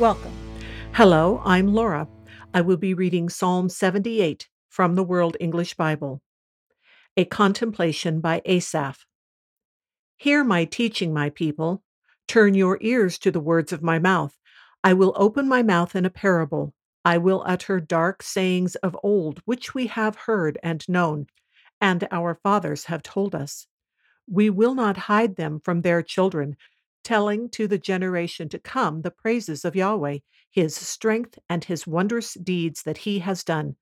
Welcome. Hello, I'm Laura. I will be reading Psalm 78 from the World English Bible. A contemplation by Asaph. Hear my teaching, my people. Turn your ears to the words of my mouth. I will open my mouth in a parable. I will utter dark sayings of old, which we have heard and known, and our fathers have told us. We will not hide them from their children, telling to the generation to come the praises of Yahweh, his strength, and his wondrous deeds that he has done.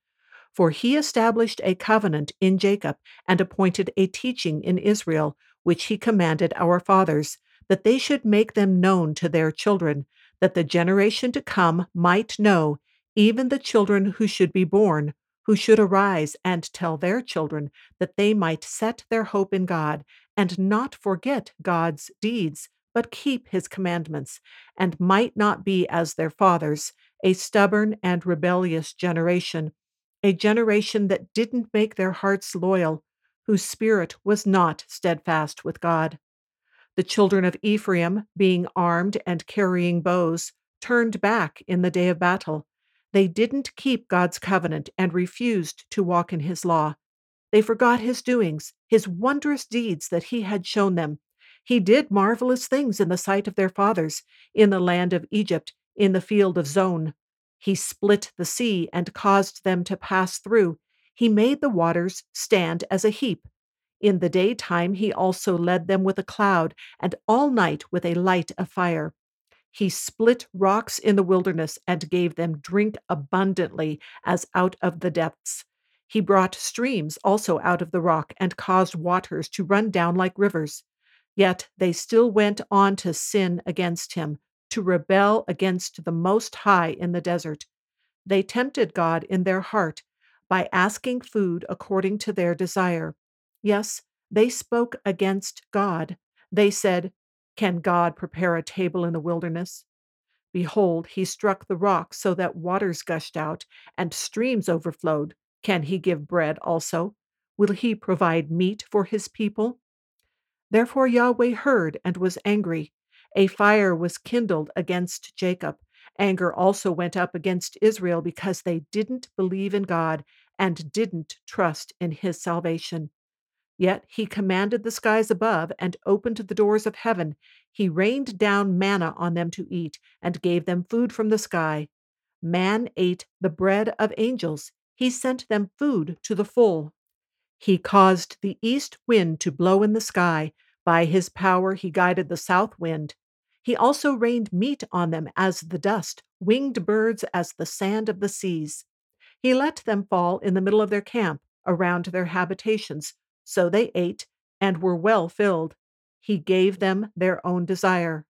For he established a covenant in Jacob and appointed a teaching in Israel, which he commanded our fathers, that they should make them known to their children, that the generation to come might know, even the children who should be born, who should arise and tell their children, that they might set their hope in God and not forget God's deeds but keep his commandments, and might not be as their fathers, a stubborn and rebellious generation, a generation that didn't make their hearts loyal, whose spirit was not steadfast with God. The children of Ephraim, being armed and carrying bows, turned back in the day of battle. They didn't keep God's covenant and refused to walk in his law. They forgot his doings, his wondrous deeds that he had shown them, he did marvelous things in the sight of their fathers, in the land of Egypt, in the field of Zoan. He split the sea and caused them to pass through. He made the waters stand as a heap. In the daytime he also led them with a cloud, and all night with a light of fire. He split rocks in the wilderness and gave them drink abundantly as out of the depths. He brought streams also out of the rock and caused waters to run down like rivers. Yet they still went on to sin against him, to rebel against the Most High in the desert. They tempted God in their heart by asking food according to their desire. Yes, they spoke against God. They said, Can God prepare a table in the wilderness? Behold, he struck the rock so that waters gushed out and streams overflowed. Can he give bread also? Will he provide meat for his people? Therefore Yahweh heard and was angry. A fire was kindled against Jacob. Anger also went up against Israel because they didn't believe in God and didn't trust in his salvation. Yet he commanded the skies above and opened the doors of heaven. He rained down manna on them to eat and gave them food from the sky. Man ate the bread of angels. He sent them food to the full. He caused the east wind to blow in the sky. By his power he guided the south wind. He also rained meat on them as the dust, winged birds as the sand of the seas. He let them fall in the middle of their camp, around their habitations. So they ate and were well filled. He gave them their own desire.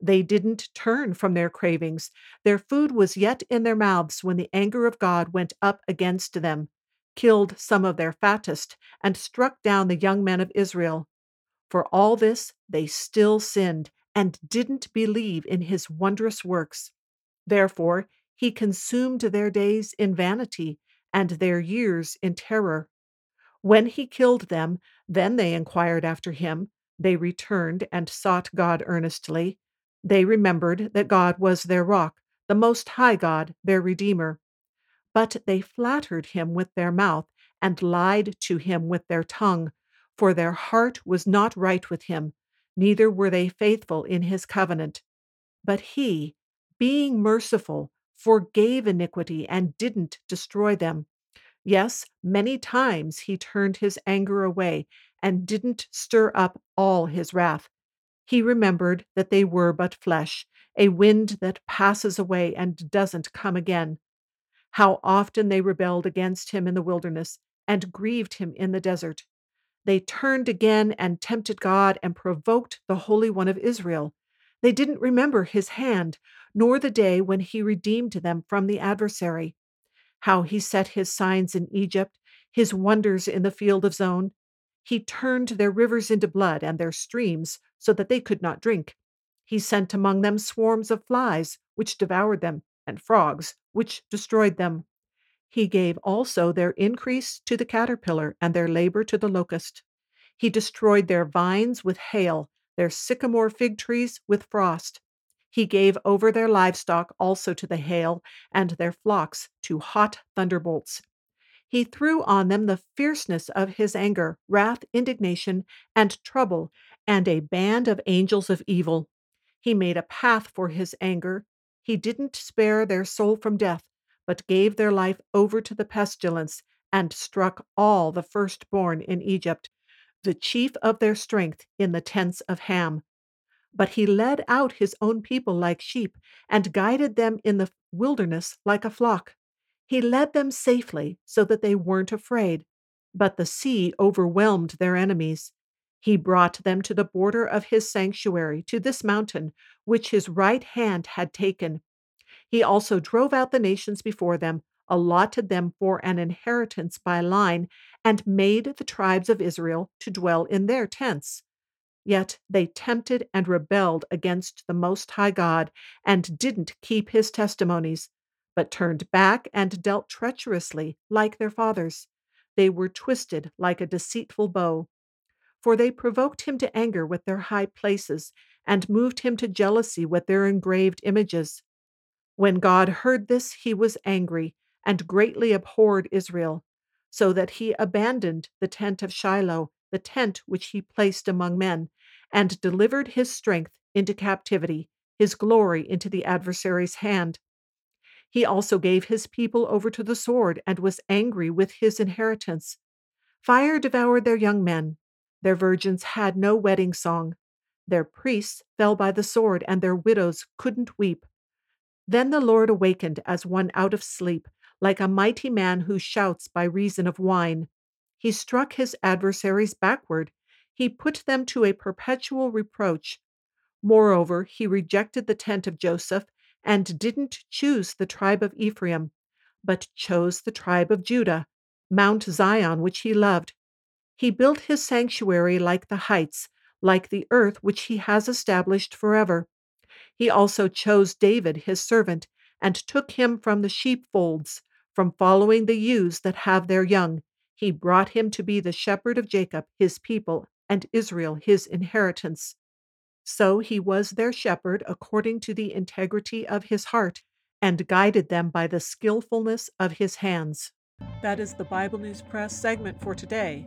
They didn't turn from their cravings. Their food was yet in their mouths when the anger of God went up against them killed some of their fattest, and struck down the young men of Israel. For all this, they still sinned and didn't believe in his wondrous works. Therefore, he consumed their days in vanity and their years in terror. When he killed them, then they inquired after him. They returned and sought God earnestly. They remembered that God was their rock, the Most High God, their Redeemer. But they flattered him with their mouth and lied to him with their tongue, for their heart was not right with him, neither were they faithful in his covenant. But he, being merciful, forgave iniquity and didn't destroy them. Yes, many times he turned his anger away and didn't stir up all his wrath. He remembered that they were but flesh, a wind that passes away and doesn't come again how often they rebelled against him in the wilderness and grieved him in the desert. They turned again and tempted God and provoked the Holy One of Israel. They didn't remember his hand, nor the day when he redeemed them from the adversary. How he set his signs in Egypt, his wonders in the field of Zoan. He turned their rivers into blood and their streams so that they could not drink. He sent among them swarms of flies, which devoured them, and frogs, which destroyed them. He gave also their increase to the caterpillar and their labor to the locust. He destroyed their vines with hail, their sycamore fig trees with frost. He gave over their livestock also to the hail, and their flocks to hot thunderbolts. He threw on them the fierceness of his anger, wrath, indignation, and trouble, and a band of angels of evil. He made a path for his anger. He didn't spare their soul from death, but gave their life over to the pestilence, and struck all the firstborn in Egypt, the chief of their strength in the tents of Ham. But he led out his own people like sheep, and guided them in the wilderness like a flock. He led them safely so that they weren't afraid, but the sea overwhelmed their enemies. He brought them to the border of his sanctuary, to this mountain, which his right hand had taken, he also drove out the nations before them, allotted them for an inheritance by line, and made the tribes of Israel to dwell in their tents. Yet they tempted and rebelled against the Most High God, and didn't keep his testimonies, but turned back and dealt treacherously like their fathers. They were twisted like a deceitful bow. For they provoked him to anger with their high places, and moved him to jealousy with their engraved images. When God heard this, he was angry and greatly abhorred Israel, so that he abandoned the tent of Shiloh, the tent which he placed among men, and delivered his strength into captivity, his glory into the adversary's hand. He also gave his people over to the sword and was angry with his inheritance. Fire devoured their young men. Their virgins had no wedding song. Their priests fell by the sword, and their widows couldn't weep. Then the Lord awakened as one out of sleep, like a mighty man who shouts by reason of wine. He struck his adversaries backward. He put them to a perpetual reproach. Moreover, he rejected the tent of Joseph and didn't choose the tribe of Ephraim, but chose the tribe of Judah, Mount Zion, which he loved. He built his sanctuary like the heights, like the earth which he has established forever. He also chose David, his servant, and took him from the sheepfolds, from following the ewes that have their young. He brought him to be the shepherd of Jacob, his people, and Israel, his inheritance. So he was their shepherd according to the integrity of his heart, and guided them by the skillfulness of his hands. That is the Bible News Press segment for today,